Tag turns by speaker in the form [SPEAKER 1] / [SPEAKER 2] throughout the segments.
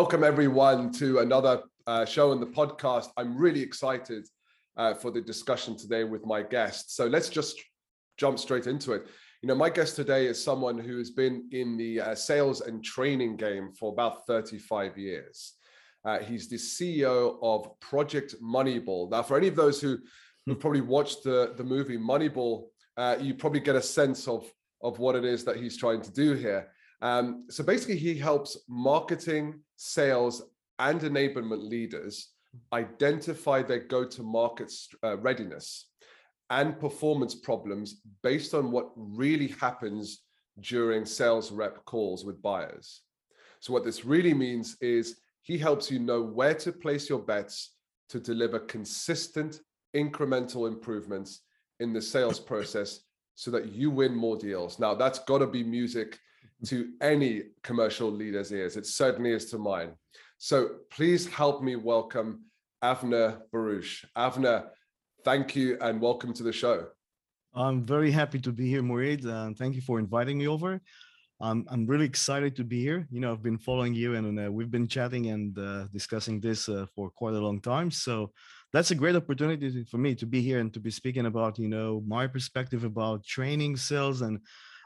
[SPEAKER 1] Welcome, everyone, to another uh, show on the podcast. I'm really excited uh, for the discussion today with my guest. So let's just jump straight into it. You know, my guest today is someone who has been in the uh, sales and training game for about 35 years. Uh, he's the CEO of Project Moneyball. Now, for any of those who have probably watched the, the movie Moneyball, uh, you probably get a sense of, of what it is that he's trying to do here. Um, so basically, he helps marketing, sales, and enablement leaders identify their go to market uh, readiness and performance problems based on what really happens during sales rep calls with buyers. So, what this really means is he helps you know where to place your bets to deliver consistent incremental improvements in the sales process so that you win more deals. Now, that's got to be music to any commercial leader's ears. It certainly is to mine. So please help me welcome Avner Baruch. Avner, thank you and welcome to the show.
[SPEAKER 2] I'm very happy to be here, Moeed, and thank you for inviting me over. I'm I'm really excited to be here. You know, I've been following you, and uh, we've been chatting and uh, discussing this uh, for quite a long time. So that's a great opportunity for me to be here and to be speaking about you know my perspective about training sales and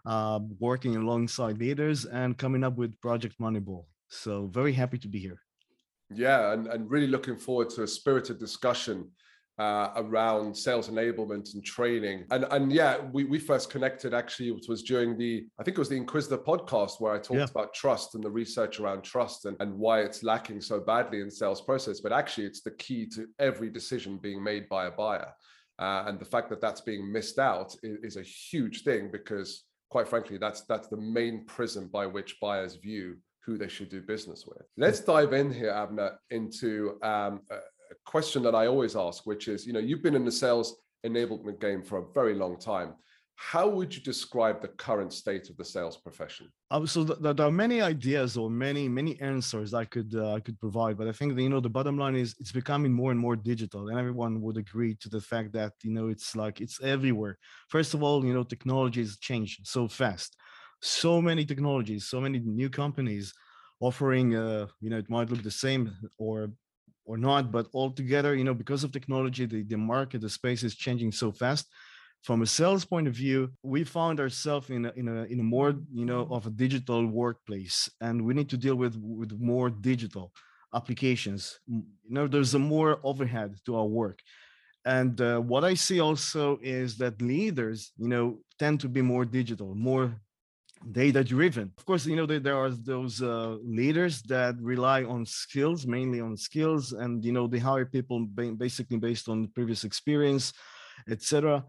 [SPEAKER 2] uh, working alongside leaders and coming up with Project Moneyball. So very happy to be here.
[SPEAKER 1] Yeah, and, and really looking forward to a spirited discussion uh, around sales enablement and training. And and yeah, we, we first connected actually, it was during the, I think it was the Inquisitor podcast where I talked yeah. about trust and the research around trust and, and why it's lacking so badly in sales process. But actually, it's the key to every decision being made by a buyer. Uh, and the fact that that's being missed out is, is a huge thing because quite frankly, that's that's the main prism by which buyers view who they should do business with. Let's dive in here, Avner, into um, a question that I always ask, which is, you know, you've been in the sales enablement game for a very long time. How would you describe the current state of the sales profession?
[SPEAKER 2] Uh, so th- there are many ideas or many many answers I could uh, I could provide, but I think that, you know the bottom line is it's becoming more and more digital, and everyone would agree to the fact that you know it's like it's everywhere. First of all, you know technology has changed so fast, so many technologies, so many new companies offering uh, you know it might look the same or or not, but altogether you know because of technology, the the market, the space is changing so fast from a sales point of view, we found ourselves in a, in a in a more you know of a digital workplace, and we need to deal with with more digital applications. You know, there's a more overhead to our work, and uh, what I see also is that leaders, you know, tend to be more digital, more data driven. Of course, you know there, there are those uh, leaders that rely on skills, mainly on skills, and you know they hire people basically based on previous experience, etc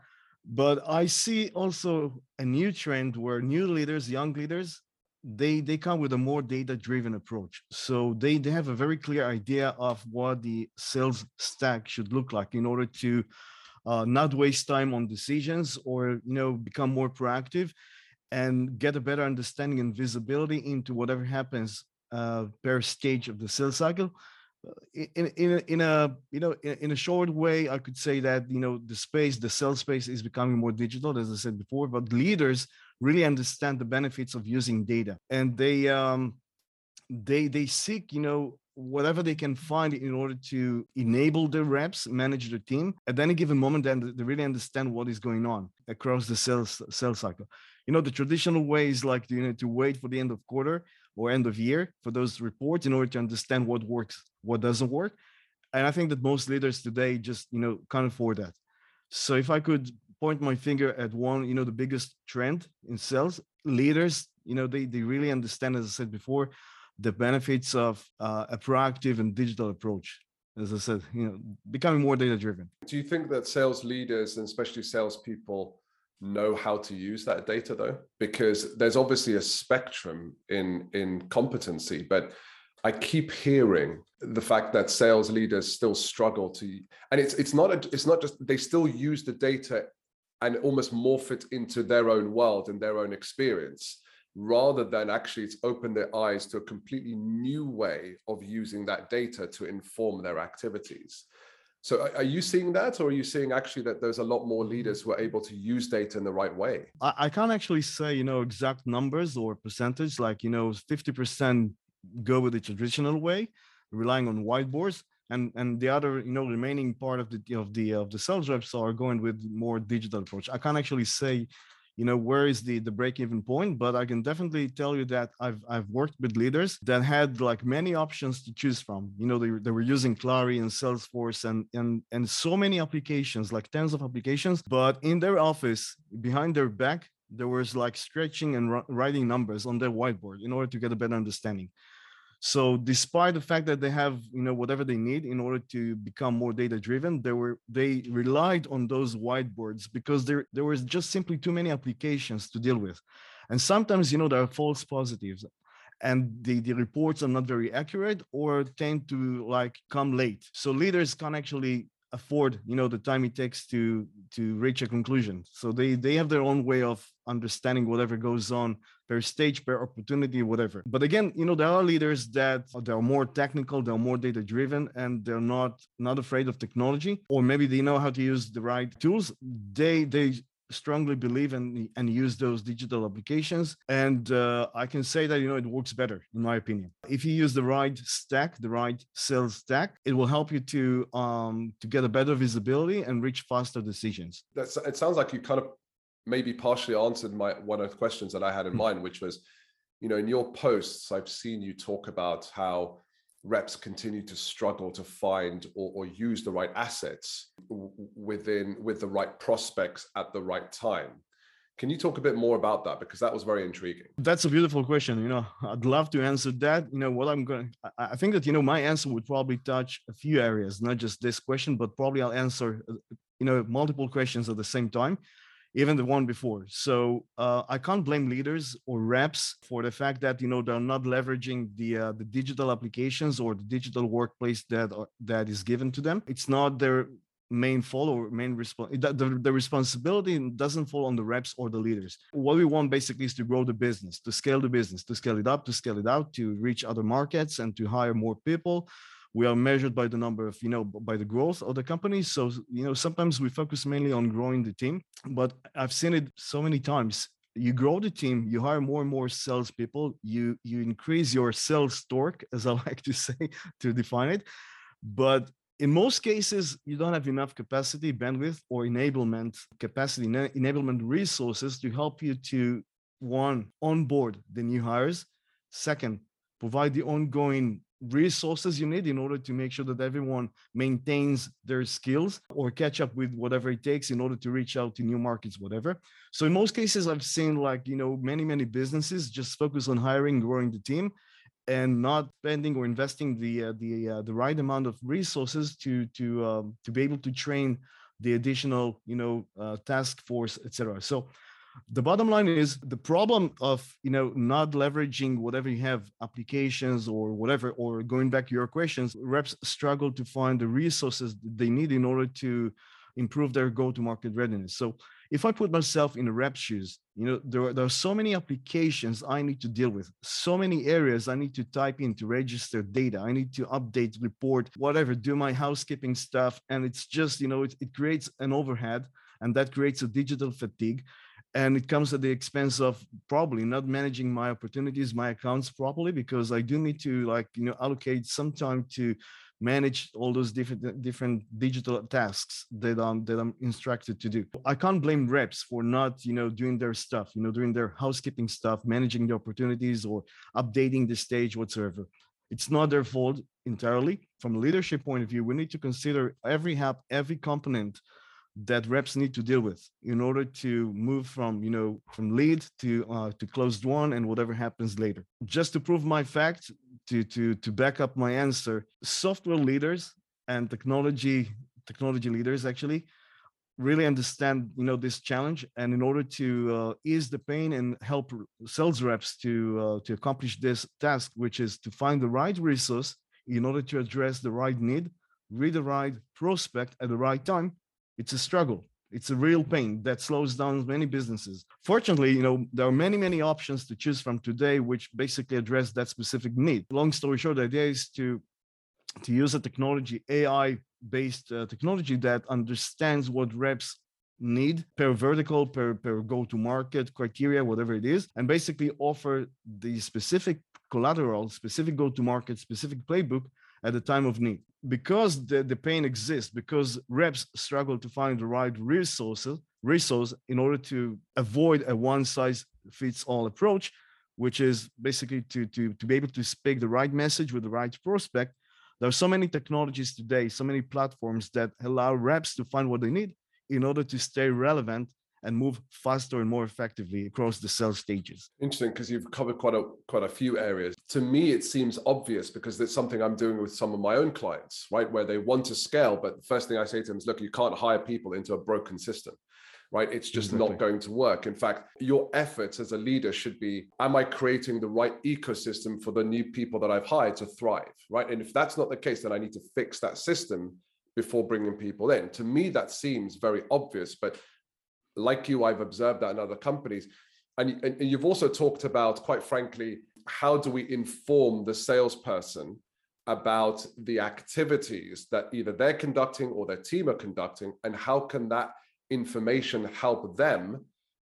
[SPEAKER 2] but i see also a new trend where new leaders young leaders they they come with a more data driven approach. So they they have a very clear idea of what the sales stack should look like in order to uh, not waste time on decisions or you know become more proactive and get a better understanding and visibility into whatever happens uh, per stage of the sales cycle in in in a you know in, in, a short way i could say that you know the space the sales space is becoming more digital as i said before but leaders really understand the benefits of using data. And they um they they seek you know whatever they can find in order to enable their reps manage the team at any given moment and they really understand what is going on across the sales sales cycle. You know the traditional way is like you know to wait for the end of quarter or end of year for those reports in order to understand what works, what doesn't work. And I think that most leaders today just, you know, can't afford that. So if I could point my finger at one, you know, the biggest trend in sales, leaders, you know, they, they really understand, as I said before, the benefits of uh, a proactive and digital approach. As I said, you know, becoming more data driven.
[SPEAKER 1] Do you think that sales leaders and especially salespeople know how to use that data though because there's obviously a spectrum in in competency but i keep hearing the fact that sales leaders still struggle to and it's it's not a, it's not just they still use the data and almost morph it into their own world and their own experience rather than actually it's opened their eyes to a completely new way of using that data to inform their activities so are you seeing that, or are you seeing actually that there's a lot more leaders who are able to use data in the right way?
[SPEAKER 2] I, I can't actually say, you know, exact numbers or percentage, like, you know, 50% go with the traditional way, relying on whiteboards, and and the other you know remaining part of the of the of the sales reps are going with more digital approach. I can't actually say you know where is the the break even point but i can definitely tell you that i've i've worked with leaders that had like many options to choose from. You know they, they were using clari and salesforce and and and so many applications like tens of applications but in their office behind their back there was like stretching and writing numbers on their whiteboard in order to get a better understanding so despite the fact that they have you know whatever they need in order to become more data driven they were they relied on those whiteboards because there there was just simply too many applications to deal with. And sometimes you know there are false positives and the, the reports are not very accurate or tend to like come late. So leaders can actually afford you know the time it takes to to reach a conclusion. So they they have their own way of understanding whatever goes on per stage per opportunity whatever. But again you know there are leaders that they're more technical they're more data driven and they're not not afraid of technology or maybe they know how to use the right tools. They they strongly believe and and use those digital applications. And uh, i can say that you know it works better in my opinion. If you use the right stack the right sales stack it will help you to um to get a better visibility and reach faster decisions.
[SPEAKER 1] That's it sounds like you kind of maybe partially answered my one of the questions that i had in mm-hmm. mind which was you know in your posts i've seen you talk about how reps continue to struggle to find or, or use the right assets within with the right prospects at the right time. Can you talk a bit more about that? Because that was very intriguing.
[SPEAKER 2] That's a beautiful question you know. I'd love to answer that. You know what i'm going i think that you know my answer would probably touch a few areas not just this question but probably i'll answer uh, you know multiple questions at the same time even the one before. So uh, I can't blame leaders or reps for the fact that you know they're not leveraging the uh, the digital applications or the digital workplace that are, that is given to them. It's not their main fault or main response. The, the responsibility doesn't fall on the reps or the leaders. What we want basically is to grow the business, to scale the business, to scale it up, to scale it out, to reach other markets, and to hire more people we are measured by the number of you know by the growth of the company. So you know sometimes we focus mainly on growing the team but i've seen it so many times. You grow the team you hire more and more salespeople you you increase your sales torque as i like to say to define it. But in most cases you don't have enough capacity bandwidth or enablement capacity enablement resources to help you to one onboard the new hires. Second provide the ongoing resources you need in order to make sure that everyone maintains their skills or catch up with whatever it takes in order to reach out to new markets whatever. So in most cases i've seen like you know many many businesses just focus on hiring growing the team and not spending or investing the uh, the uh, the right amount of resources to to um, to be able to train the additional you know uh, task force etc so the bottom line is the problem of you know not leveraging whatever you have applications or whatever or going back to your questions reps struggle to find the resources they need in order to improve their go-to-market readiness. So if i put myself in the rep shoes you know there are, there are so many applications i need to deal with so many areas i need to type in to register data i need to update report whatever do my housekeeping stuff and it's just you know it, it creates an overhead and that creates a digital fatigue and it comes at the expense of probably not managing my opportunities my accounts properly because i do need to like you know allocate some time to manage all those different different digital tasks that i'm that i'm instructed to do. I can't blame reps for not you know doing their stuff you know doing their housekeeping stuff managing the opportunities or updating the stage whatsoever. It's not their fault entirely. From a leadership point of view we need to consider every app every component that reps need to deal with in order to move from you know from lead to uh, to closed won and whatever happens later. Just to prove my fact to to to back up my answer software leaders and technology technology leaders actually really understand you know this challenge and in order to uh, ease the pain and help sales reps to uh, to accomplish this task which is to find the right resource in order to address the right need read the right prospect at the right time it's a struggle. It's a real pain that slows down many businesses. Fortunately, you know, there are many, many options to choose from today, which basically address that specific need. Long story short, the idea is to to use a technology, AI based uh, technology that understands what reps need per vertical, per, per go to market criteria, whatever it is, and basically offer the specific collateral, specific go to market, specific playbook at the time of need. Because the, the pain exists, because reps struggle to find the right resources, resource in order to avoid a one size fits all approach, which is basically to, to, to be able to speak the right message with the right prospect. There are so many technologies today, so many platforms that allow reps to find what they need in order to stay relevant and move faster and more effectively across the cell stages.
[SPEAKER 1] Interesting, because you've covered quite a quite a few areas. To me, it seems obvious because it's something I'm doing with some of my own clients, right? Where they want to scale, but the first thing I say to them is, look, you can't hire people into a broken system. Right. It's just exactly. not going to work. In fact, your efforts as a leader should be Am I creating the right ecosystem for the new people that I've hired to thrive? Right. And if that's not the case, then I need to fix that system before bringing people in. To me, that seems very obvious, but like you, I've observed that in other companies. And, and you've also talked about, quite frankly, how do we inform the salesperson about the activities that either they're conducting or their team are conducting, and how can that information help them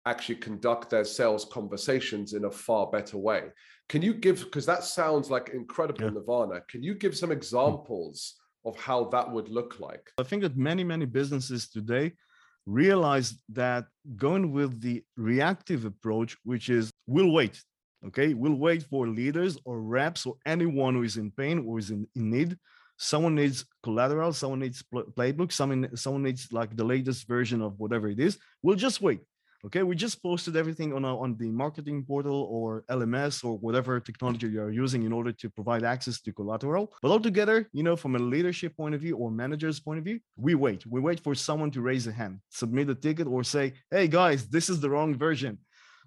[SPEAKER 1] actually conduct their sales conversations in a far better way? Can you give, because that sounds like incredible yeah. nirvana, can you give some examples of how that would look like?
[SPEAKER 2] I think that many, many businesses today realize that going with the reactive approach, which is we'll wait, okay? We'll wait for leaders or reps or anyone who is in pain or is in, in need. Someone needs collateral, someone needs playbook, someone, someone needs like the latest version of whatever it is. We'll just wait. Okay, we just posted everything on, on the marketing portal or LMS or whatever technology you are using in order to provide access to collateral. But altogether, you know, from a leadership point of view or manager's point of view, we wait. We wait for someone to raise a hand, submit a ticket, or say, hey guys, this is the wrong version.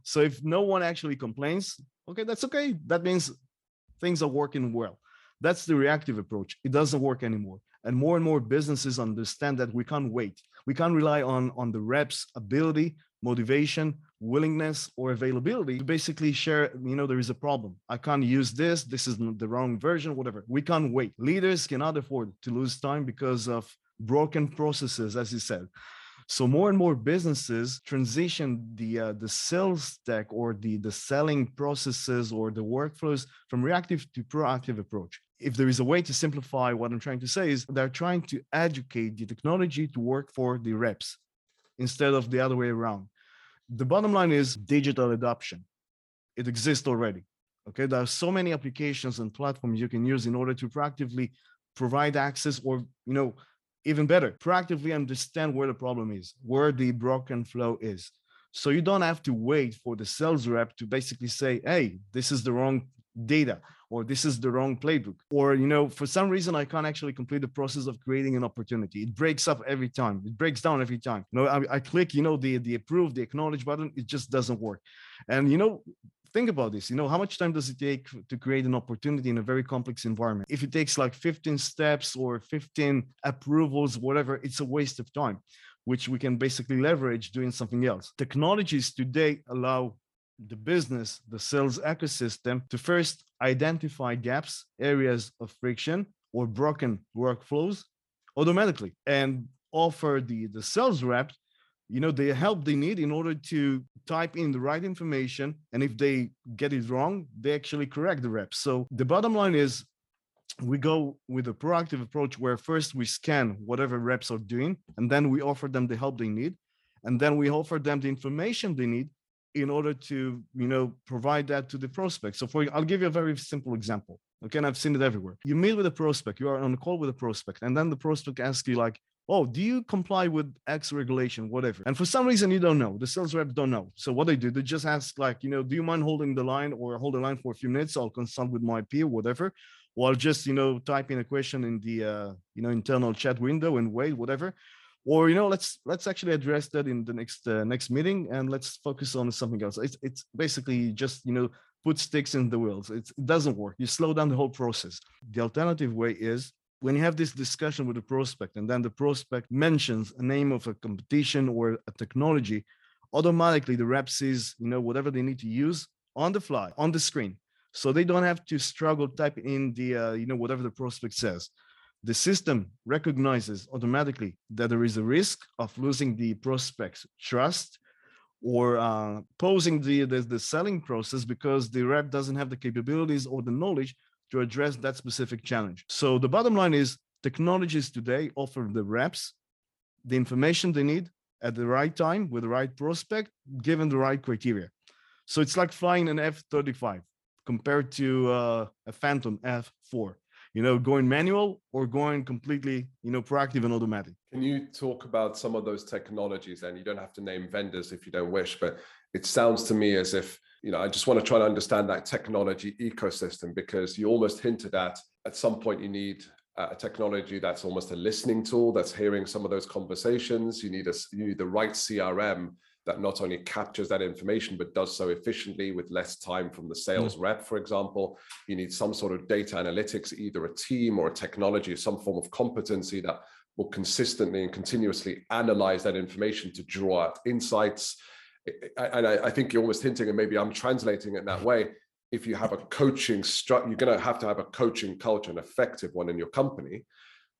[SPEAKER 2] So if no one actually complains, okay, that's okay. That means things are working well. That's the reactive approach. It doesn't work anymore. And more and more businesses understand that we can't wait. We can't rely on, on the reps' ability motivation, willingness, or availability to basically share, you know, there is a problem. I can't use this. This is the wrong version, whatever. We can't wait. Leaders cannot afford to lose time because of broken processes, as you said. So more and more businesses transition the uh, the sales tech or the the selling processes or the workflows from reactive to proactive approach. If there is a way to simplify what I'm trying to say is they're trying to educate the technology to work for the reps instead of the other way around. The bottom line is digital adoption. It exists already. Okay, there are so many applications and platforms you can use in order to proactively provide access or, you know, even better, proactively understand where the problem is, where the broken flow is. So you don't have to wait for the sales rep to basically say, hey, this is the wrong data or this is the wrong playbook. Or you know for some reason i can't actually complete the process of creating an opportunity. It breaks up every time. It breaks down every time. You know i, I click you know the the approve the acknowledge button. It just doesn't work. And you know think about this. You know how much time does it take to create an opportunity in a very complex environment? If it takes like 15 steps or 15 approvals whatever it's a waste of time which we can basically leverage doing something else. Technologies today allow the business, the sales ecosystem to first identify gaps, areas of friction, or broken workflows automatically and offer the, the sales rep you know the help they need in order to type in the right information. And if they get it wrong they actually correct the reps. So the bottom line is we go with a proactive approach where first we scan whatever reps are doing and then we offer them the help they need. And then we offer them the information they need in order to you know provide that to the prospect. So for i'll give you a very simple example okay? And i've seen it everywhere. You meet with a prospect you are on a call with a prospect and then the prospect asks you like oh do you comply with x regulation whatever? And for some reason you don't know. The sales rep don't know. So what they do they just ask like you know do you mind holding the line or hold the line for a few minutes? I'll consult with my peer whatever. Or I'll just you know type in a question in the uh, you know internal chat window and wait whatever or you know let's let's actually address that in the next uh, next meeting and let's focus on something else. It's, it's basically just you know put sticks in the wheels. It's, it doesn't work. You slow down the whole process. The alternative way is when you have this discussion with the prospect and then the prospect mentions a name of a competition or a technology automatically the rep sees you know whatever they need to use on the fly on the screen. So they don't have to struggle type in the uh, you know whatever the prospect says the system recognizes automatically that there is a risk of losing the prospect's trust or uh, posing the, the, the selling process because the rep doesn't have the capabilities or the knowledge to address that specific challenge. So the bottom line is technologies today offer the reps the information they need at the right time with the right prospect, given the right criteria. So it's like flying an F-35 compared to uh, a Phantom F4 you know, going manual or going completely, you know, proactive and automatic.
[SPEAKER 1] Can you talk about some of those technologies? And you don't have to name vendors if you don't wish, but it sounds to me as if, you know, I just want to try to understand that technology ecosystem because you almost hinted at at some point you need a technology that's almost a listening tool that's hearing some of those conversations. You need a you need the right CRM that not only captures that information, but does so efficiently with less time from the sales mm. rep, for example. You need some sort of data analytics, either a team or a technology, some form of competency that will consistently and continuously analyze that information to draw out insights. And I, think you're almost hinting, and maybe I'm translating it that way. If you have a coaching structure, you're going to have to have a coaching culture, an effective one in your company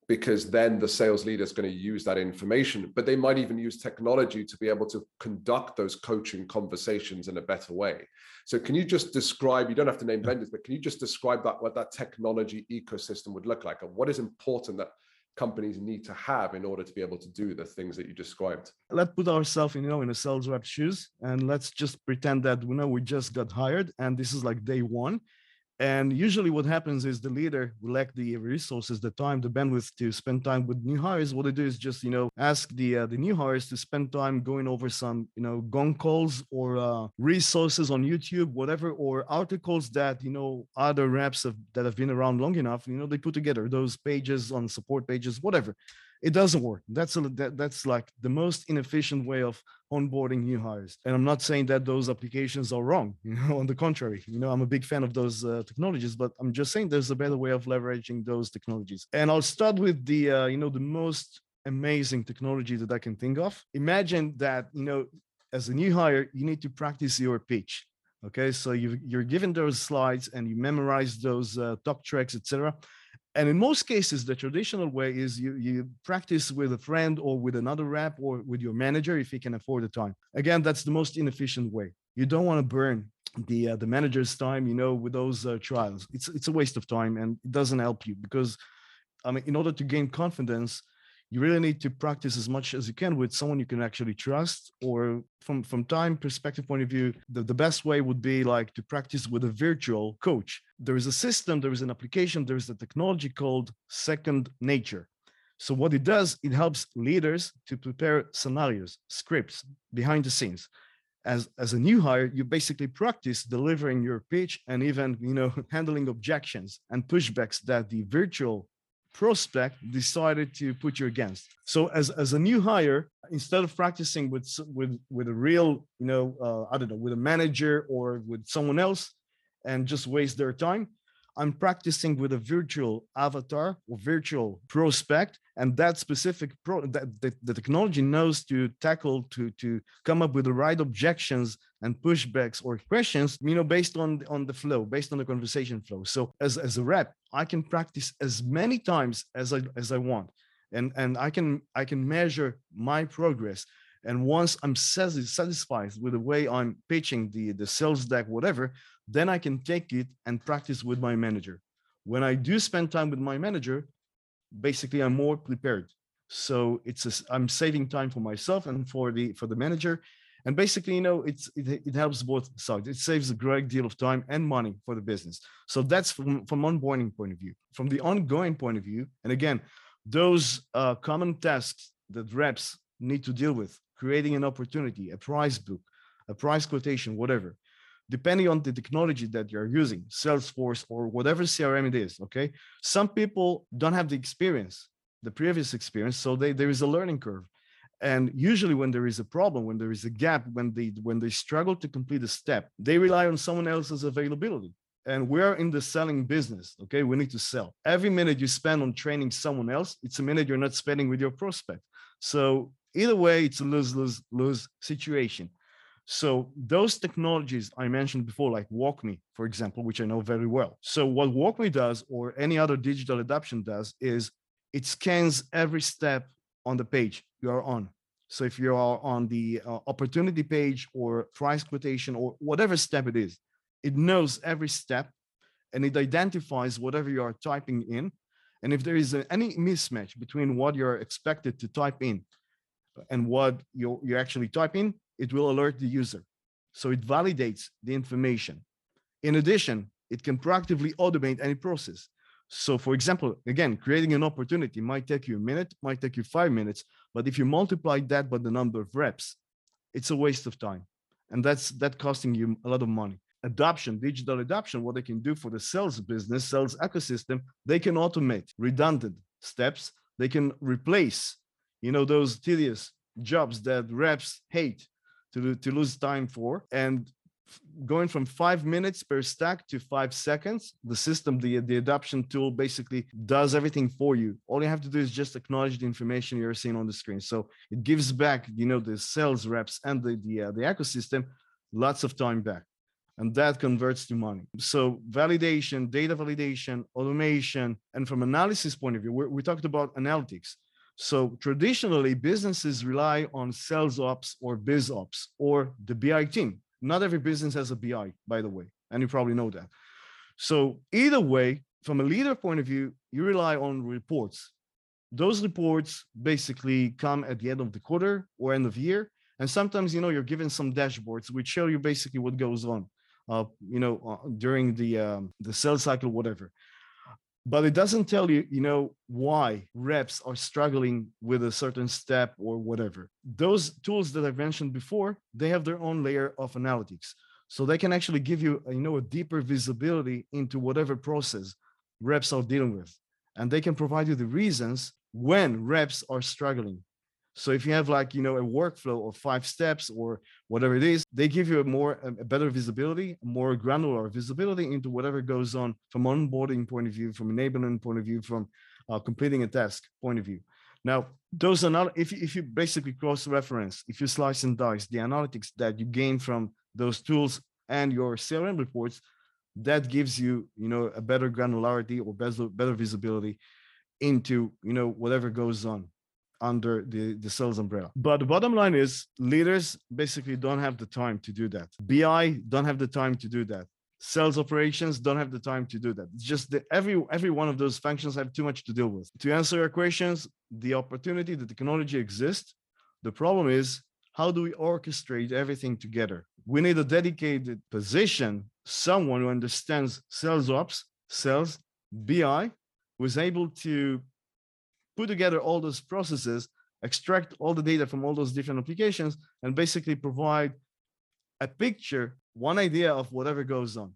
[SPEAKER 1] because then the sales leader is going to use that information but they might even use technology to be able to conduct those coaching conversations in a better way. So can you just describe you don't have to name vendors but can you just describe that what that technology ecosystem would look like and what is important that companies need to have in order to be able to do the things that you described?
[SPEAKER 2] Let's put ourselves in you know in a sales rep shoes and let's just pretend that you know we just got hired and this is like day one and usually what happens is the leader will lack the resources, the time, the bandwidth to spend time with new hires. What they do is just, you know, ask the uh, the new hires to spend time going over some, you know, gong calls or uh, resources on YouTube, whatever, or articles that, you know, other reps have, that have been around long enough, you know, they put together those pages on support pages, whatever it doesn't work. That's a, that, that's like the most inefficient way of onboarding new hires. And I'm not saying that those applications are wrong. You know, on the contrary, you know, I'm a big fan of those uh, technologies, but I'm just saying there's a better way of leveraging those technologies. And I'll start with the, uh, you know, the most amazing technology that I can think of. Imagine that, you know, as a new hire, you need to practice your pitch. Okay, so you you're given those slides and you memorize those uh, talk tracks, etc and in most cases the traditional way is you you practice with a friend or with another rep or with your manager if he can afford the time. Again that's the most inefficient way. You don't want to burn the uh, the manager's time you know with those uh, trials. It's it's a waste of time and it doesn't help you because i mean in order to gain confidence you really need to practice as much as you can with someone you can actually trust or from from time perspective point of view the, the best way would be like to practice with a virtual coach there is a system there is an application there is a technology called second nature so what it does it helps leaders to prepare scenarios scripts behind the scenes as as a new hire you basically practice delivering your pitch and even you know handling objections and pushbacks that the virtual prospect decided to put you against. So as, as a new hire, instead of practicing with, with, with a real, you know, uh, I don't know, with a manager or with someone else and just waste their time, I'm practicing with a virtual avatar or virtual prospect, and that specific pro that the, technology knows to tackle to to come up with the right objections and pushbacks or questions, you know, based on on the flow, based on the conversation flow. So as as a rep, I can practice as many times as I as I want, and and I can I can measure my progress. And once I'm satisfied with the way I'm pitching the the sales deck, whatever, then I can take it and practice with my manager. When I do spend time with my manager, basically I'm more prepared. So it's a, I'm saving time for myself and for the for the manager, and basically you know it's it, it helps both sides. It saves a great deal of time and money for the business. So that's from from onboarding point of view. From the ongoing point of view, and again, those uh, common tasks that reps need to deal with, creating an opportunity, a price book, a price quotation, whatever depending on the technology that you're using, Salesforce or whatever CRM it is. Okay. Some people don't have the experience, the previous experience. So they, there is a learning curve. And usually when there is a problem, when there is a gap, when they when they struggle to complete a step, they rely on someone else's availability. And we're in the selling business. Okay. We need to sell. Every minute you spend on training someone else, it's a minute you're not spending with your prospect. So either way, it's a lose-lose-lose situation. So those technologies I mentioned before, like WalkMe, for example, which I know very well. So what WalkMe does, or any other digital adoption does, is it scans every step on the page you are on. So if you are on the uh, opportunity page or price quotation or whatever step it is, it knows every step and it identifies whatever you are typing in. And if there is any mismatch between what you're expected to type in and what you, you actually type in, it will alert the user. So it validates the information. In addition, it can proactively automate any process. So for example, again, creating an opportunity might take you a minute, might take you five minutes, but if you multiply that by the number of reps, it's a waste of time. And that's that costing you a lot of money. Adoption, digital adoption, what they can do for the sales business, sales ecosystem, they can automate redundant steps. They can replace, you know, those tedious jobs that reps hate to, to lose time for and going from five minutes per stack to five seconds the system the the adoption tool basically does everything for you. All you have to do is just acknowledge the information you're seeing on the screen. So it gives back you know the sales reps and the the, uh, the ecosystem lots of time back and that converts to money. So validation data validation automation and from analysis point of view we talked about analytics so traditionally businesses rely on sales ops or biz ops or the bi team not every business has a BI, by the way, and you probably know that. So either way, from a leader point of view, you rely on reports. Those reports basically come at the end of the quarter or end of year, and sometimes you know you're given some dashboards which show you basically what goes on, uh, you know, uh, during the um, the sales cycle, whatever but it doesn't tell you you know why reps are struggling with a certain step or whatever. Those tools that i mentioned before they have their own layer of analytics. So they can actually give you you know a deeper visibility into whatever process reps are dealing with. And they can provide you the reasons when reps are struggling so if you have like, you know, a workflow of five steps or whatever it is, they give you a more, a better visibility, more granular visibility into whatever goes on from onboarding point of view, from enablement point of view, from uh, completing a task point of view. Now, those are not, if you, if you basically cross reference, if you slice and dice the analytics that you gain from those tools and your CRM reports, that gives you, you know, a better granularity or better, better visibility into, you know, whatever goes on under the, the sales umbrella. But the bottom line is leaders basically don't have the time to do that. BI don't have the time to do that. Sales operations don't have the time to do that. It's just that every every one of those functions have too much to deal with. To answer your questions, the opportunity, the technology exists. The problem is how do we orchestrate everything together? We need a dedicated position, someone who understands sales ops, sales, BI, who is able to put together all those processes, extract all the data from all those different applications, and basically provide a picture, one idea of whatever goes on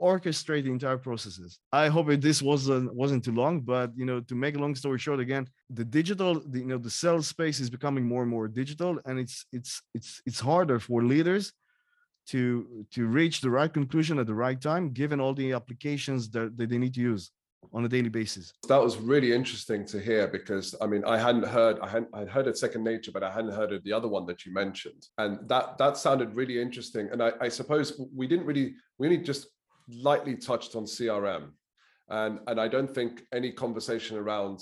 [SPEAKER 2] orchestrate the entire processes. I hope this wasn't wasn't too long, but you know, to make a long story short, again, the digital, the, you know, the sales space is becoming more and more digital, and it's it's it's it's harder for leaders to to reach the right conclusion at the right time, given all the applications that, that they need to use on a daily basis.
[SPEAKER 1] That was really interesting to hear because I mean I hadn't heard I hadn't I'd heard of Second Nature, but I hadn't heard of the other one that you mentioned, and that that sounded really interesting. And I, I suppose we didn't really we only just lightly touched on CRM, and and I don't think any conversation around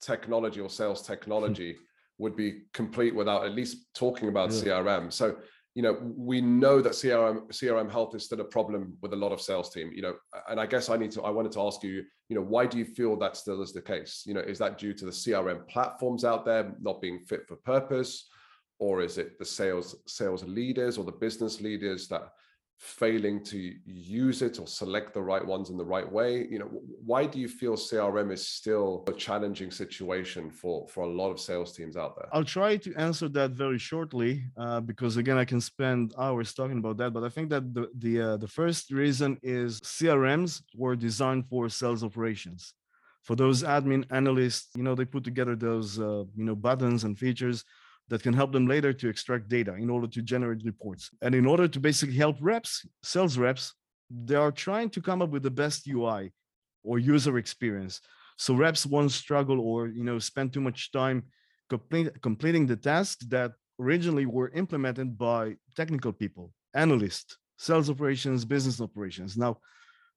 [SPEAKER 1] technology or sales technology hmm. would be complete without at least talking about yeah. CRM. So you know we know that crm crm health is still a problem with a lot of sales team you know and i guess i need to i wanted to ask you you know why do you feel that still is the case? You know is that due to the crm platforms out there not being fit for purpose or is it the sales sales leaders or the business leaders that failing to use it or select the right ones in the right way? You know why do you feel crm is still a challenging situation for for a lot of sales teams out there?
[SPEAKER 2] I'll try to answer that very shortly uh, because again i can spend hours talking about that but i think that the the, uh, the first reason is crms were designed for sales operations. For those admin analysts you know they put together those uh, you know buttons and features that can help them later to extract data in order to generate reports. And in order to basically help reps, sales reps, they are trying to come up with the best UI or user experience. So reps won't struggle or you know spend too much time complete, completing the tasks that originally were implemented by technical people, analysts, sales operations, business operations. Now,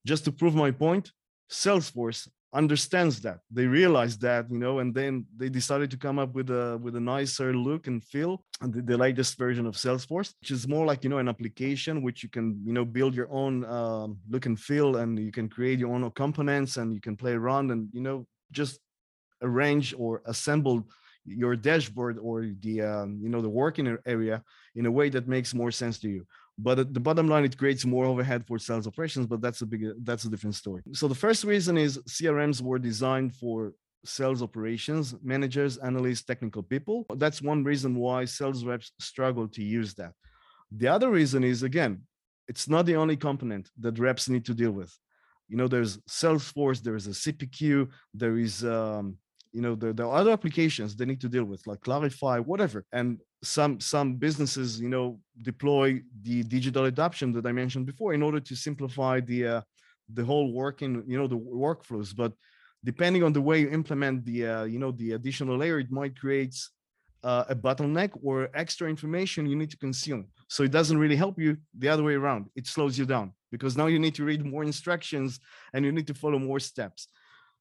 [SPEAKER 2] just to prove my point, Salesforce understands that. They realize that you know and then they decided to come up with a with a nicer look and feel. And the, the latest version of salesforce which is more like you know an application which you can you know build your own um, look and feel and you can create your own components and you can play around and you know just arrange or assemble your dashboard or the um, you know the working area in a way that makes more sense to you but the bottom line, it creates more overhead for sales operations, but that's a big, that's a different story. So the first reason is CRMs were designed for sales operations, managers, analysts, technical people. That's one reason why sales reps struggle to use that. The other reason is again, it's not the only component that reps need to deal with. You know, there's Salesforce, there's a CPQ, there is um, you know there, there are other applications they need to deal with like clarify whatever and some some businesses you know deploy the digital adoption that i mentioned before in order to simplify the uh, the whole working you know the workflows. But depending on the way you implement the uh, you know the additional layer it might create uh, a bottleneck or extra information you need to consume. So it doesn't really help you the other way around. It slows you down because now you need to read more instructions and you need to follow more steps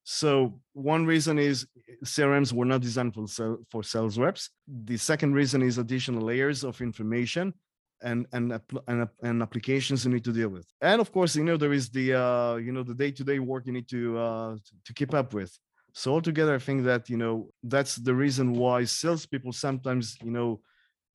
[SPEAKER 2] so one reason is CRMs were not designed for, for sales reps. The second reason is additional layers of information and and and, and applications you need to deal with. And of course, you know there is the uh, you know the day-to-day work you need to uh, to keep up with. So altogether, I think that you know that's the reason why salespeople sometimes you know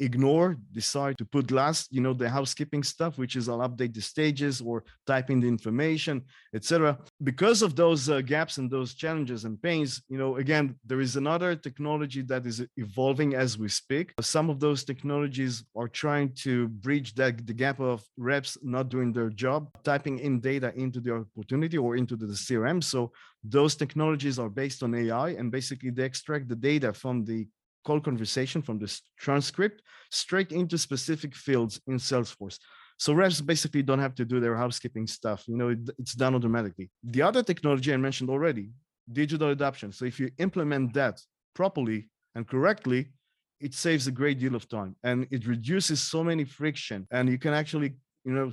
[SPEAKER 2] ignore, decide to put last, you know, the housekeeping stuff, which is I'll update the stages or type in the information, etc. Because of those uh, gaps and those challenges and pains, you know, again, there is another technology that is evolving as we speak. Some of those technologies are trying to bridge that the gap of reps not doing their job, typing in data into the opportunity or into the CRM. So those technologies are based on AI and basically they extract the data from the call conversation from this transcript straight into specific fields in Salesforce. So reps basically don't have to do their housekeeping stuff. You know, it, it's done automatically. The other technology I mentioned already, digital adoption. So if you implement that properly and correctly, it saves a great deal of time and it reduces so many friction. And you can actually, you know,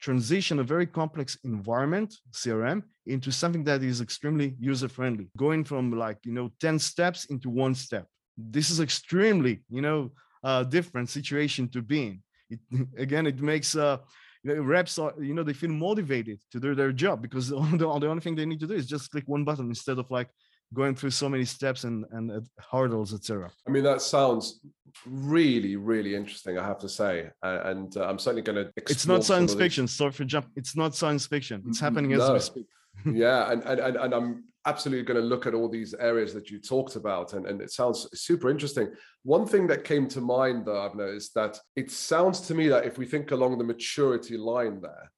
[SPEAKER 2] transition a very complex environment, CRM, into something that is extremely user friendly, going from like, you know, 10 steps into one step this is extremely you know uh, different situation to be in. It, again it makes uh reps are you know they feel motivated to do their job because the, the only thing they need to do is just click one button instead of like going through so many steps and and uh, hurdles etc
[SPEAKER 1] i mean that sounds really really interesting i have to say uh, and uh, i'm certainly going to
[SPEAKER 2] it's not science fiction sorry for jump it's not science fiction it's happening no. as we speak.
[SPEAKER 1] Yeah and, and and i'm absolutely going to look at all these areas that you talked about and, and it sounds super interesting. One thing that came to mind though i've noticed that it sounds to me that if we think along the maturity line there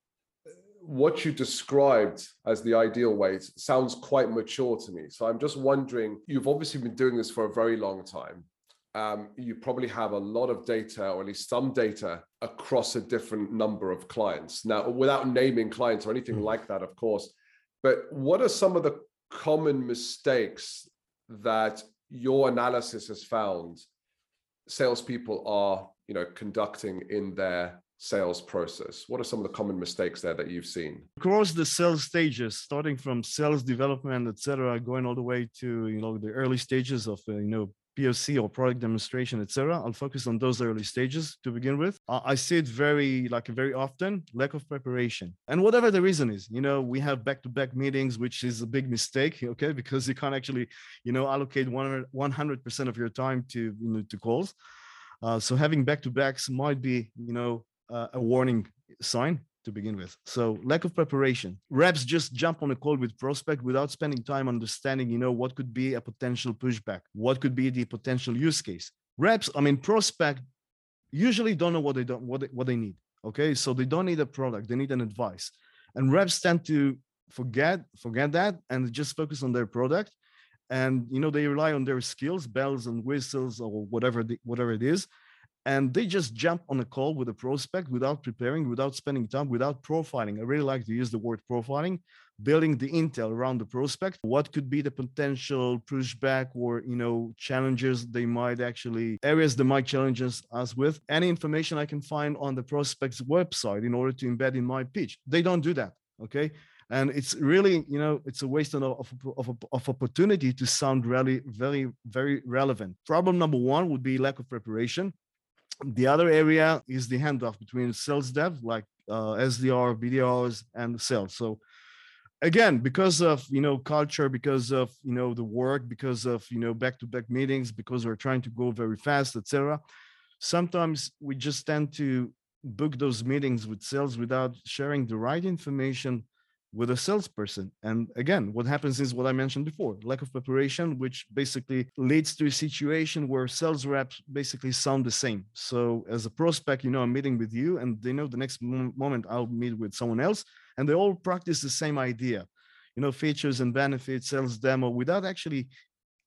[SPEAKER 1] what you described as the ideal weight sounds quite mature to me. So i'm just wondering you've obviously been doing this for a very long time. Um, you probably have a lot of data or at least some data across a different number of clients. Now without naming clients or anything mm. like that of course but what are some of the common mistakes that your analysis has found salespeople are, you know, conducting in their sales process? What are some of the common mistakes there that you've seen?
[SPEAKER 2] Across the sales stages, starting from sales development, etc., going all the way to you know the early stages of uh, you know POC or product demonstration, etc. I'll focus on those early stages to begin with. I see it very like very often lack of preparation, and whatever the reason is, you know, we have back-to-back meetings, which is a big mistake, okay, because you can't actually, you know, allocate 100 percent of your time to you know to calls. Uh, so having back-to-backs might be, you know, uh, a warning sign to begin with. So lack of preparation. Reps just jump on a call with prospect without spending time understanding, you know, what could be a potential pushback, what could be the potential use case. Reps, I mean, prospect usually don't know what they don't what they, what they need. Okay, so they don't need a product; they need an advice. And reps tend to forget forget that and just focus on their product. And you know they rely on their skills, bells and whistles, or whatever the, whatever it is, and they just jump on a call with a prospect without preparing, without spending time, without profiling. I really like to use the word profiling, building the intel around the prospect. What could be the potential pushback or you know challenges they might actually areas they might challenge us with? Any information I can find on the prospect's website in order to embed in my pitch. They don't do that. Okay. and it's really you know it's a waste of, of, of, opportunity to sound really very very relevant problem number one would be lack of preparation the other area is the handoff between sales dev like uh, sdr bdrs and sales. So again because of you know culture because of you know the work because of you know back to back meetings because we're trying to go very fast etc sometimes we just tend to book those meetings with sales without sharing the right information with a salesperson. And again, what happens is what I mentioned before lack of preparation, which basically leads to a situation where sales reps basically sound the same. So, as a prospect, you know, I'm meeting with you, and they know the next moment I'll meet with someone else, and they all practice the same idea, you know, features and benefits, sales demo, without actually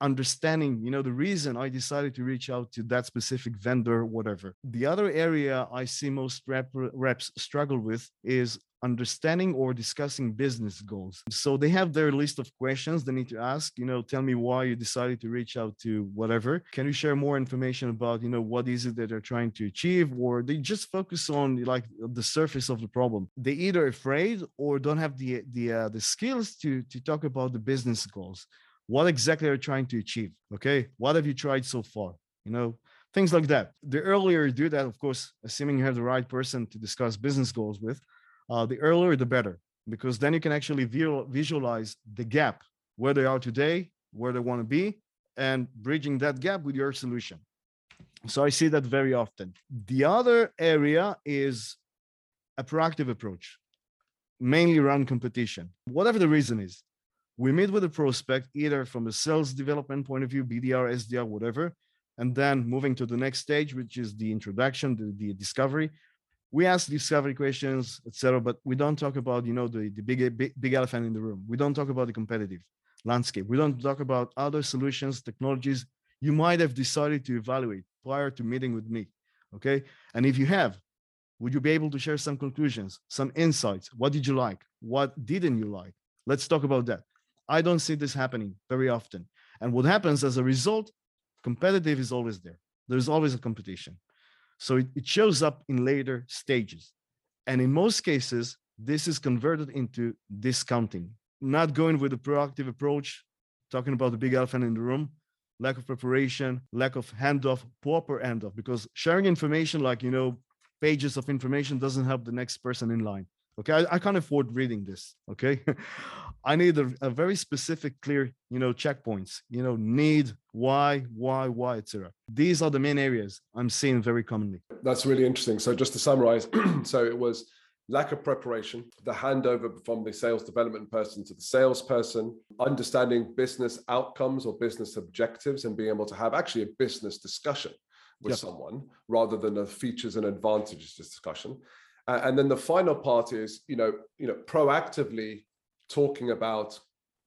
[SPEAKER 2] understanding you know the reason i decided to reach out to that specific vendor whatever the other area i see most rep, reps struggle with is understanding or discussing business goals. So they have their list of questions they need to ask you know tell me why you decided to reach out to whatever. Can you share more information about you know what is it that they're trying to achieve or they just focus on like the surface of the problem? They either afraid or don't have the the uh, the skills to to talk about the business goals. What exactly are you trying to achieve okay? What have you tried so far? You know things like that. The earlier you do that of course assuming you have the right person to discuss business goals with uh, the earlier the better because then you can actually visualize the gap where they are today where they want to be and bridging that gap with your solution so i see that very often the other area is a proactive approach mainly around competition whatever the reason is we meet with a prospect either from a sales development point of view, BDR, SDR, whatever, and then moving to the next stage, which is the introduction, the, the discovery. We ask discovery questions, etc., but we don't talk about you know the, the big, big big elephant in the room. We don't talk about the competitive landscape. We don't talk about other solutions, technologies you might have decided to evaluate prior to meeting with me. Okay, and if you have, would you be able to share some conclusions, some insights? What did you like? What didn't you like? Let's talk about that. I don't see this happening very often. And what happens as a result, competitive is always there. There's always a competition. So it, it shows up in later stages. And in most cases, this is converted into discounting, not going with a proactive approach, talking about the big elephant in the room, lack of preparation, lack of handoff, proper handoff, because sharing information like, you know, pages of information doesn't help the next person in line. Okay, I, I can't afford reading this. Okay, I need a, a, very specific, clear, you know, checkpoints. You know, need, why, why, why, etc. These are the main areas I'm seeing very commonly.
[SPEAKER 1] That's really interesting. So just to summarize, so it was lack of preparation, the handover from the sales development person to the salesperson, understanding business outcomes or business objectives, and being able to have actually a business discussion with yep. someone rather than a features and advantages discussion uh, and then the final part is, you know, you know, proactively talking about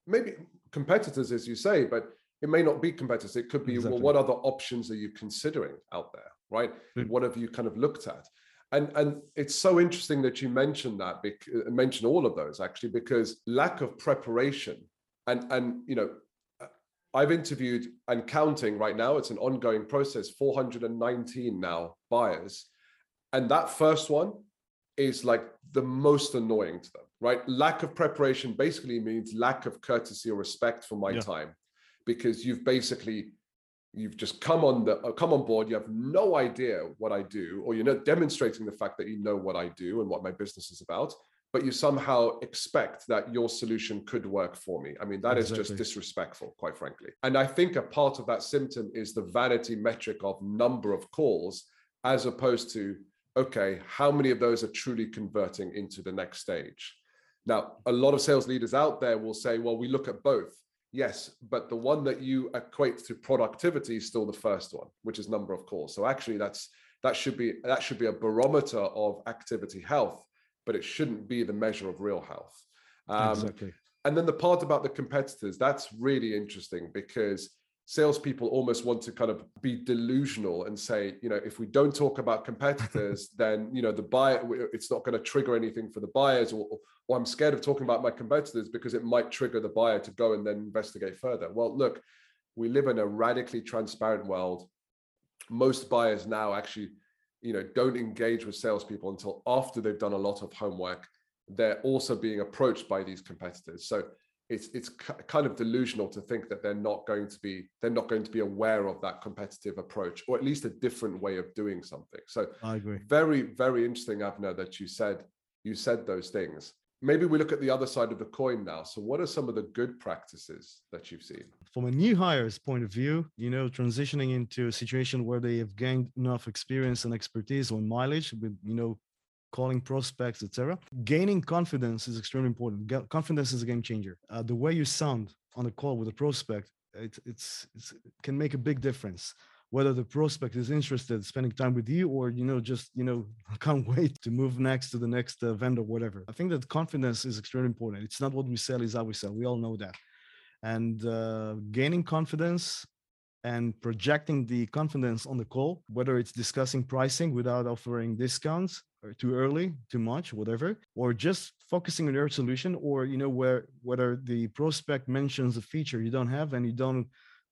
[SPEAKER 1] maybe competitors, as you say, but it may not be competitors. It could be, exactly. well, what other options are you considering out there, right? Mm-hmm. What have you kind of looked at? And and it's so interesting that you mentioned that, bec- uh, mention all of those actually, because lack of preparation and and you know I've interviewed and counting right now, it's an ongoing process, 419 now buyers. And that first one, is like the most annoying to them, right? Lack of preparation basically means lack of courtesy or respect for my yeah. time because you've basically you've just come on the uh, come on board you have no idea what i do or you're not demonstrating the fact that you know what i do and what my business is about but you somehow expect that your solution could work for me i mean that exactly. is just disrespectful quite frankly and i think a part of that symptom is the vanity metric of number of calls as opposed to okay, how many of those are truly converting into the next stage? Now, a lot of sales leaders out there will say, well, we look at both. Yes, but the one that you equate to productivity is still the first one, which is number of calls. So actually that's that should be that should be a barometer of activity health, but it shouldn't be the measure of real health. Um, exactly. And then the part about the competitors, that's really interesting because salespeople almost want to kind of be delusional and say, you know, if we don't talk about competitors, then you know the buyer it's not going to trigger anything for the buyers, or, or I'm scared of talking about my competitors because it might trigger the buyer to go and then investigate further. Well, look, we live in a radically transparent world. Most buyers now actually, you know, don't engage with salespeople until after they've done a lot of homework they're also being approached by these competitors. So it's it's kind of delusional to think that they're not going to be they're not going to be aware of that competitive approach or at least a different way of doing something. So
[SPEAKER 2] i agree.
[SPEAKER 1] very very interesting avner that you said you said those things. Maybe we look at the other side of the coin now. So what are some of the good practices that you've seen?
[SPEAKER 2] From a new hires point of view you know transitioning into a situation where they have gained enough experience and expertise on mileage with you know calling prospects, etc. Gaining confidence is extremely important. Confidence is a game changer. Uh, the way you sound on a call with a prospect, it, it's, it's it can make a big difference. Whether the prospect is interested spending time with you, or you know, just you know, can't wait to move next to the next uh, vendor, whatever. I think that confidence is extremely important. It's not what we sell; is how we sell. We all know that. And uh, gaining confidence and projecting the confidence on the call, whether it's discussing pricing without offering discounts or too early, too much, whatever, or just focusing on your solution, or you know where whether the prospect mentions a feature you don't have and you don't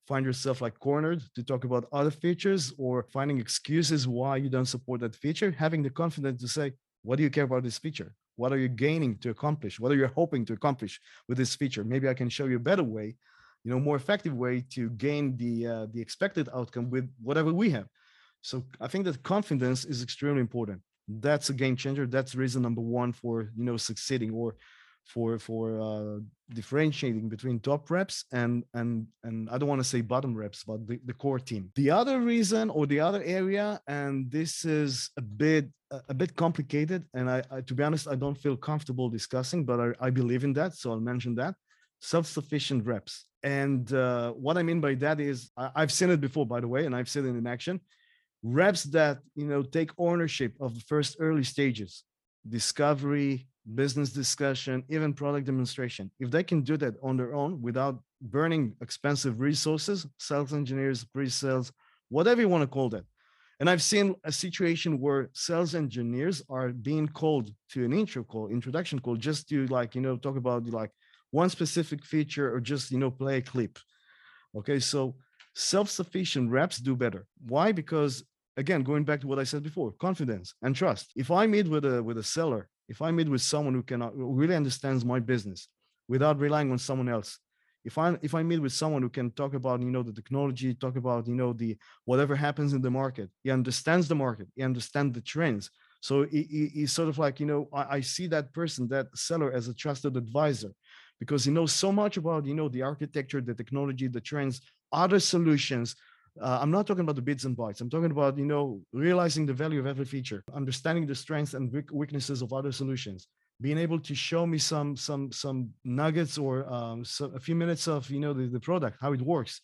[SPEAKER 2] find yourself like cornered to talk about other features or finding excuses why you don't support that feature, having the confidence to say, what do you care about this feature? What are you gaining to accomplish? What are you hoping to accomplish with this feature? Maybe I can show you a better way you know more effective way to gain the uh, the expected outcome with whatever we have so i think that confidence is extremely important that's a game changer that's reason number one for you know succeeding or for for uh, differentiating between top reps and and and I don't want to say bottom reps, but the, the core team. The other reason or the other area, and this is a bit a bit complicated, and I, I to be honest, I don't feel comfortable discussing, but I, I believe in that, so I'll mention that self-sufficient reps. And uh, what I mean by that is I, have seen it before, by the way, and I've seen it in action. Reps that you know take ownership of the first early stages, discovery, business discussion, even product demonstration. If they can do that on their own without burning expensive resources, sales engineers, pre-sales, whatever you want to call that. And I've seen a situation where sales engineers are being called to an intro call, introduction call, just to like, you know, talk about like one specific feature or just you know play a clip okay so self-sufficient reps do better why because again going back to what i said before confidence and trust. If i meet with a with a seller if i meet with someone who can who really understands my business without relying on someone else if i if i meet with someone who can talk about you know the technology talk about you know the whatever happens in the market he understands the market he understands the trends. So he, he, he's sort of like you know I, I see that person that seller as a trusted advisor because he knows so much about you know the architecture the technology the trends other solutions uh, i'm not talking about the bits and bytes. I'm talking about you know realizing the value of every feature understanding the strengths and weaknesses of other solutions being able to show me some some some nuggets or um, so a few minutes of you know the, the product how it works.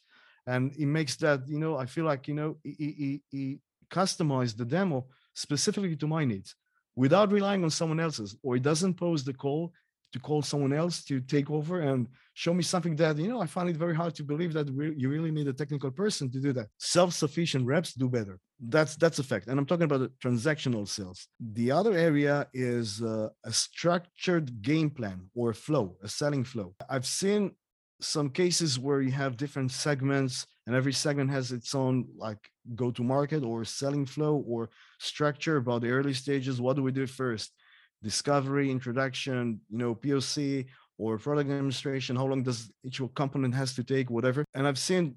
[SPEAKER 2] And it makes that you know i feel like you know he, he, he customized the demo specifically to my needs without relying on someone else's or it doesn't pose the call to call someone else to take over and show me something that you know i find it very hard to believe that you really need a technical person to do that. Self-sufficient reps do better. That's that's a fact. And i'm talking about the transactional sales. The other area is uh, a structured game plan or flow a selling flow. I've seen some cases where you have different segments and every segment has its own like go to market or selling flow or structure about the early stages. What do we do first discovery, introduction, you know, POC or product demonstration, how long does each component has to take, whatever. And I've seen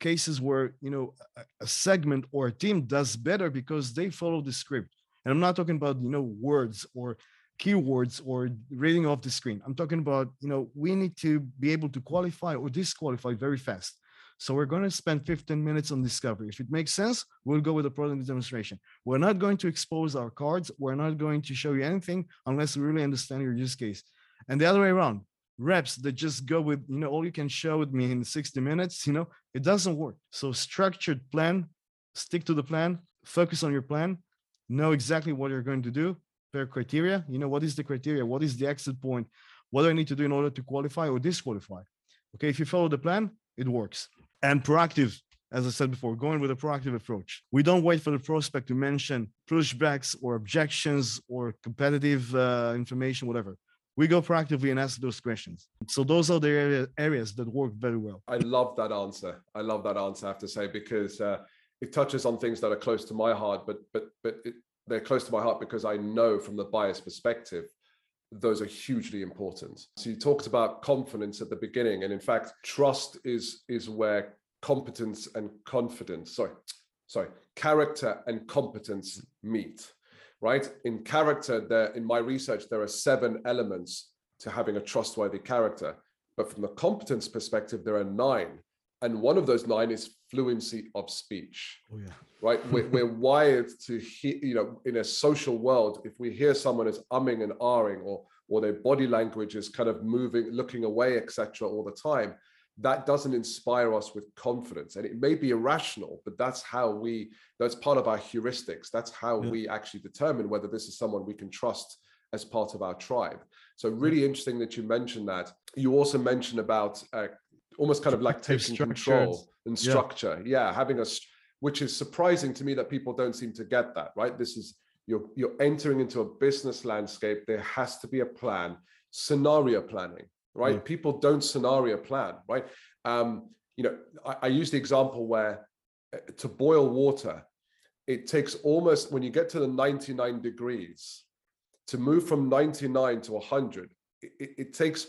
[SPEAKER 2] cases where, you know, a segment or a team does better because they follow the script. And I'm not talking about, you know, words or keywords or reading off the screen. I'm talking about, you know, we need to be able to qualify or disqualify very fast. So we're going to spend 15 minutes on discovery. If it makes sense, we'll go with the product demonstration. We're not going to expose our cards. We're not going to show you anything unless we really understand your use case. And the other way around, reps that just go with, you know, all you can show with me in 60 minutes, you know, it doesn't work. So structured plan, stick to the plan, focus on your plan, know exactly what you're going to do per criteria. You know, what is the criteria? What is the exit point? What do I need to do in order to qualify or disqualify? Okay, if you follow the plan, it works and proactive as I said before, going with a proactive approach. We don't wait for the prospect to mention pushbacks or objections or competitive uh, information, whatever. We go proactively and ask those questions. So those are the area, areas that work very well.
[SPEAKER 1] I love that answer. I love that answer. I have to say because uh, it touches on things that are close to my heart, but but but it, they're close to my heart because I know from the buyer's perspective those are hugely important. So you talked about confidence at the beginning, and in fact, trust is is where competence and confidence, sorry, sorry, character and competence meet. Right? In character, there in my research, there are seven elements to having a trustworthy character. But from the competence perspective, there are nine. And one of those nine is fluency of speech.
[SPEAKER 2] Oh, yeah.
[SPEAKER 1] Right? We're, we're wired to hear, you know, in a social world, if we hear someone is umming and ahhing or or their body language is kind of moving, looking away, etc., all the time, that doesn't inspire us with confidence. And it may be irrational, but that's how we, that's part of our heuristics. That's how yeah. we actually determine whether this is someone we can trust as part of our tribe. So really interesting that you mentioned that. You also mentioned about uh, almost kind of like taking control and structure. Yeah. yeah, having a which is surprising to me that people don't seem to get that, right? This is you're you're entering into a business landscape. There has to be a plan, scenario planning, right? Yeah. People don't scenario plan, right? Um, you know, I, I use the example where uh, to boil water, it takes almost when you get to the 99 degrees, to move from 99 to 100, it, it takes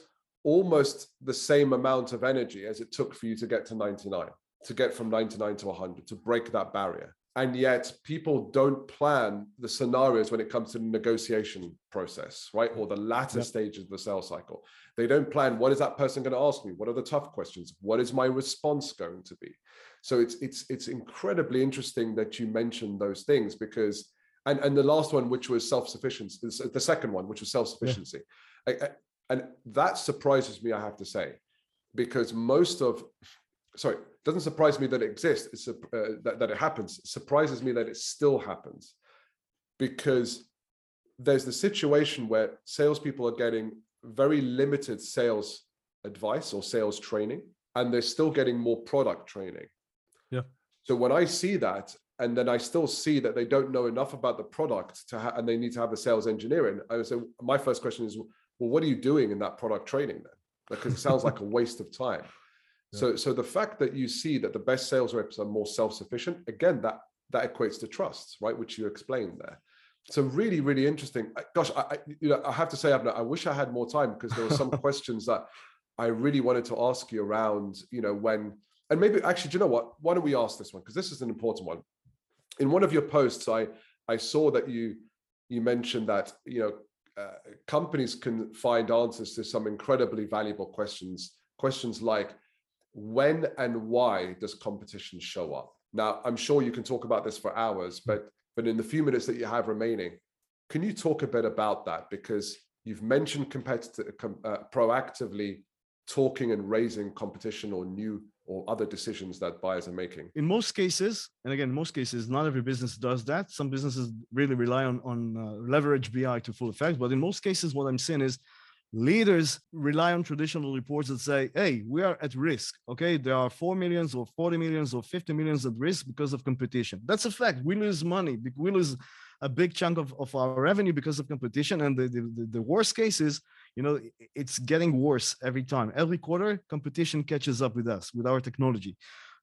[SPEAKER 1] almost the same amount of energy as it took for you to get to 99, to get from 99 to 100, to break that barrier. And yet, people don't plan the scenarios when it comes to the negotiation process, right? Or the latter yep. stages of the sales cycle. They don't plan what is that person going to ask me? What are the tough questions? What is my response going to be? So it's it's it's incredibly interesting that you mentioned those things because and and the last one which was self-sufficiency the second one which was self-sufficiency yeah. And that surprises me i have to say because most of sorry doesn't surprise me that it exists it's uh, that, that it happens it surprises me that it still happens because there's the situation where salespeople are getting very limited sales advice or sales training and they're still getting more product training
[SPEAKER 2] yeah
[SPEAKER 1] so when i see that and then I still see that they don't know enough about the product to ha- and they need to have a sales engineer in. I would say my first question is, well, what are you doing in that product training then? Because it sounds like a waste of time. Yeah. So, so the fact that you see that the best sales reps are more self-sufficient, again, that that equates to trust, right? Which you explained there. So really, really interesting. Gosh, I, I you know I have to say, Avner, I wish I had more time because there were some questions that I really wanted to ask you around, you know, when and maybe actually, do you know what? Why don't we ask this one? Because this is an important one in one of your posts, I I saw that you you mentioned that you know uh, companies can find answers to some incredibly valuable questions. Questions like when and why does competition show up? Now, I'm sure you can talk about this for hours, but but in the few minutes that you have remaining, can you talk a bit about that? Because you've mentioned competitive, uh, proactively talking and raising competition or new or other decisions that buyers are making?
[SPEAKER 2] In most cases, and again, most cases, not every business does that. Some businesses really rely on, on uh, leverage BI to full effect. But in most cases, what I'm saying is leaders rely on traditional reports that say, hey, we are at risk. Okay, there are 4 millions or 40 millions or 50 millions at risk because of competition. That's a fact. We lose money. We lose a big chunk of, of our revenue because of competition. And the, the, the worst case is you know it's getting worse every time every quarter competition catches up with us with our technology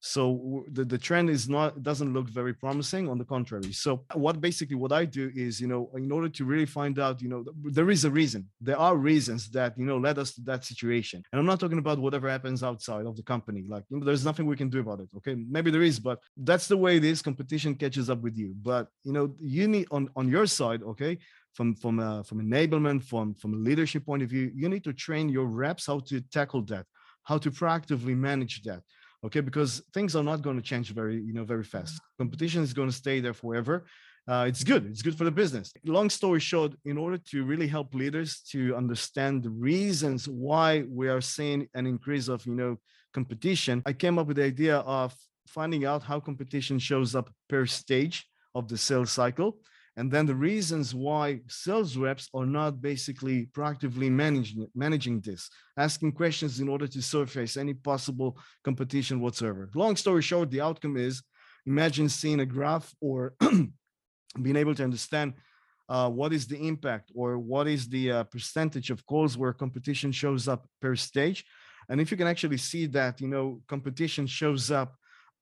[SPEAKER 2] so the, the trend is not doesn't look very promising on the contrary. So what basically what i do is you know in order to really find out you know there is a reason. There are reasons that you know led us to that situation. And i'm not talking about whatever happens outside of the company. Like you know, there's nothing we can do about it okay? Maybe there is but that's the way it is. Competition catches up with you. But you know you need on on your side okay from from a, from enablement from from a leadership point of view you need to train your reps how to tackle that how to proactively manage that okay because things are not going to change very you know very fast. Competition is going to stay there forever. Uh, it's good it's good for the business. Long story short in order to really help leaders to understand the reasons why we are seeing an increase of you know competition i came up with the idea of finding out how competition shows up per stage of the sales cycle and then the reasons why sales reps are not basically proactively managing managing this asking questions in order to surface any possible competition whatsoever. Long story short the outcome is imagine seeing a graph or being able to understand uh, what is the impact or what is the uh, percentage of calls where competition shows up per stage. And if you can actually see that you know competition shows up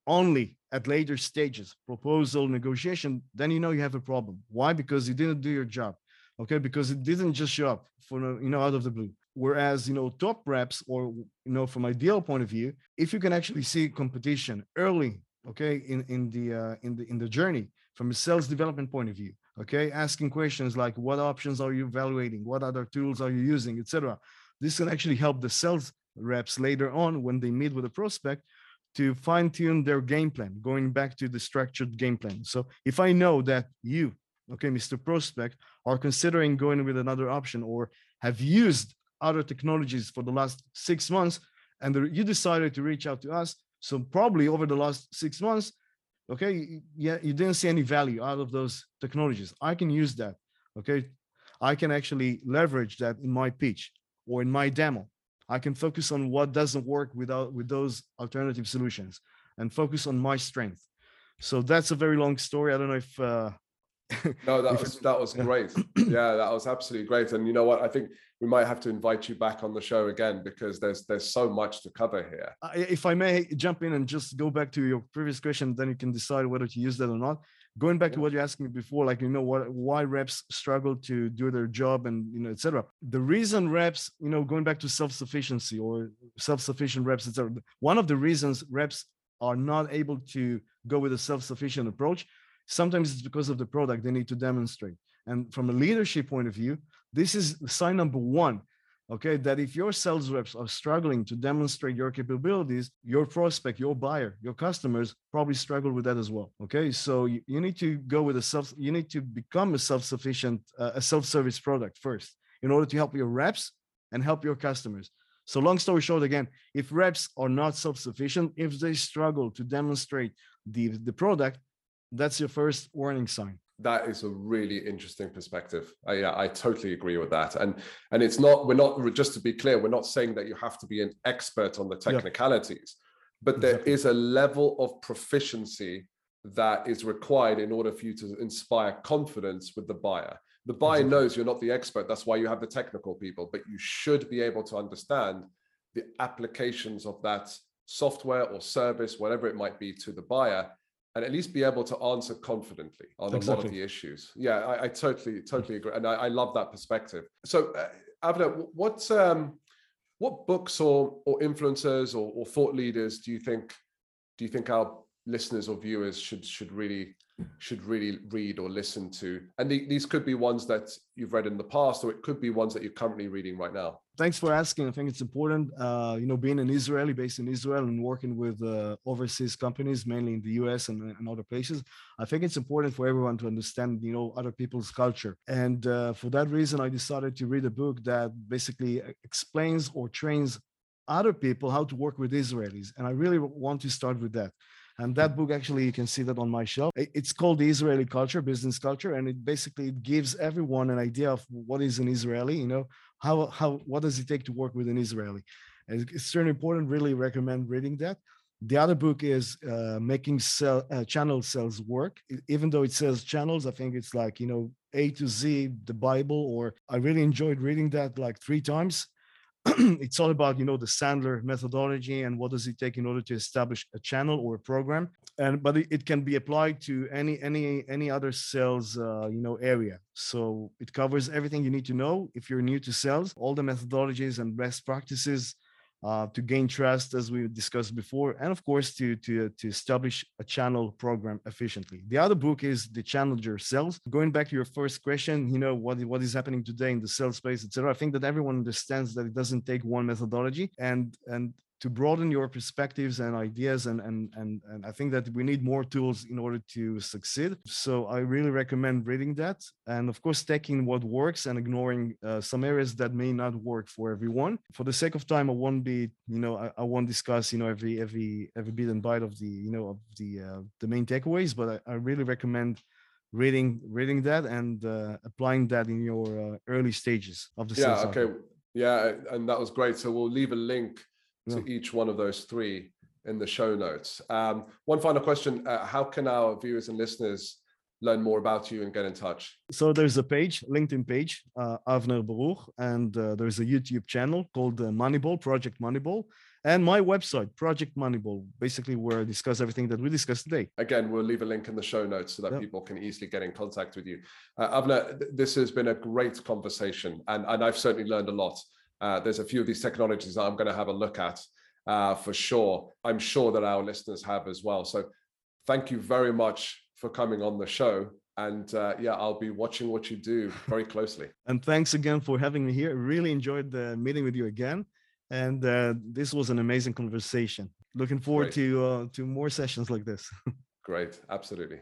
[SPEAKER 2] only at later stages, proposal, negotiation, then you know you have a problem. Why? Because you didn't do your job. okay because it didn't just show up for you know out of the blue whereas you know top reps or you know from ideal point of view if you can actually see competition early okay in in the uh, in the in the journey from a sales development point of view okay asking questions like what options are you evaluating what other tools are you using etc this can actually help the sales reps later on when they meet with a prospect to fine tune their game plan going back to the structured game plan. So if i know that you okay mr prospect are considering going with another option or have used other technologies for the last six months and you decided to reach out to us so probably over the last six months okay yeah you didn't see any value out of those technologies. I can use that okay? I can actually leverage that in my pitch or in my demo i can focus on what doesn't work without with those alternative solutions and focus on my strength so that's a very long story i don't know if uh,
[SPEAKER 1] no, that was that was great. Yeah, that was absolutely great. And you know what? I think we might have to invite you back on the show again because there's there's so much to cover here.
[SPEAKER 2] If I may jump in and just go back to your previous question, then you can decide whether to use that or not. Going back yeah. to what you asked me before, like you know what why reps struggle to do their job and you know etc. The reason reps, you know, going back to self-sufficiency or self-sufficient reps, etc. One of the reasons reps are not able to go with a self-sufficient approach Sometimes it's because of the product they need to demonstrate. And from a leadership point of view, this is sign number one. Okay, that if your sales reps are struggling to demonstrate your capabilities, your prospect, your buyer, your customers probably struggle with that as well. Okay, so you, need to go with a self, you need to become a self-sufficient, uh, a self-service product first in order to help your reps and help your customers. So long story short, again, if reps are not self-sufficient, if they struggle to demonstrate the, the product, that's your first warning sign
[SPEAKER 1] that is a really interesting perspective I, yeah i totally agree with that and and it's not we're not just to be clear we're not saying that you have to be an expert on the technicalities yeah. but there exactly. is a level of proficiency that is required in order for you to inspire confidence with the buyer the buyer exactly. knows you're not the expert that's why you have the technical people but you should be able to understand the applications of that software or service whatever it might be to the buyer and at least be able to answer confidently on exactly. a lot of the issues. Yeah, I, I totally, totally agree, and I, I, love that perspective. So, uh, Avner, what um, what books or or influencers or, or thought leaders do you think do you think our listeners or viewers should should really should really read or listen to. And the, these could be ones that you've read in the past or it could be ones that you're currently reading right now.
[SPEAKER 2] Thanks for asking. I think it's important uh, you know being an israeli based in israel and working with uh, overseas companies mainly in the us and, and, other places i think it's important for everyone to understand you know other people's culture. And uh, for that reason i decided to read a book that basically explains or trains other people how to work with israelis and i really want to start with that and that book, actually, you can see that on my shelf. It's called The Israeli Culture, Business Culture. And it basically gives everyone an idea of what is an Israeli, you know, how, how, what does it take to work with an Israeli? And it's certainly important, really recommend reading that. The other book is uh, making sell, uh, channel sales work. Even though it says channels, I think it's like, you know, A to Z, the Bible, or I really enjoyed reading that like three times it's all about you know the sandler methodology and what does it take in order to establish a channel or a program. And but it, it can be applied to any any any other sales uh, you know area. So it covers everything you need to know if you're new to sales all the methodologies and best practices uh, to gain trust, as we discussed before, and of course to to to establish a channel program efficiently. The other book is the Challenger Sales. Going back to your first question, you know what what is happening today in the sales space, etc. I think that everyone understands that it doesn't take one methodology, and and to broaden your perspectives and ideas and, and and and i think that we need more tools in order to succeed. So i really recommend reading that and of course taking what works and ignoring uh, some areas that may not work for everyone. For the sake of time i won't be you know i, I won't discuss you know every every every bit and bite of the you know of the uh, the main takeaways but I, I really recommend reading reading that and uh, applying that in your uh, early stages of the
[SPEAKER 1] yeah okay. yeah and that was great. So we'll leave a link to yeah. each one of those three in the show notes. Um, one final question uh, How can our viewers and listeners learn more about you and get in touch?
[SPEAKER 2] So there's a page, LinkedIn page, uh, Avner Baruch, and uh, there's a YouTube channel called uh, Moneyball, Project Moneyball. and my website, Project Moneyball, basically where I discuss everything that we discussed today.
[SPEAKER 1] Again, we'll leave a link in the show notes so that people can easily get in contact with you. Uh, Avner, th- this has been a great conversation, and, and I've certainly learned a lot. Uh, there's a few of these technologies that I'm going to have a look at uh, for sure. I'm sure that our listeners have as well. So thank you very much for coming on the show. And uh, yeah, I'll be watching what you do very closely.
[SPEAKER 2] And thanks again for having me here. Really enjoyed the meeting with you again. And uh, this was an amazing conversation. Looking forward
[SPEAKER 1] Great.
[SPEAKER 2] to uh, to more sessions like this.
[SPEAKER 1] Great, absolutely.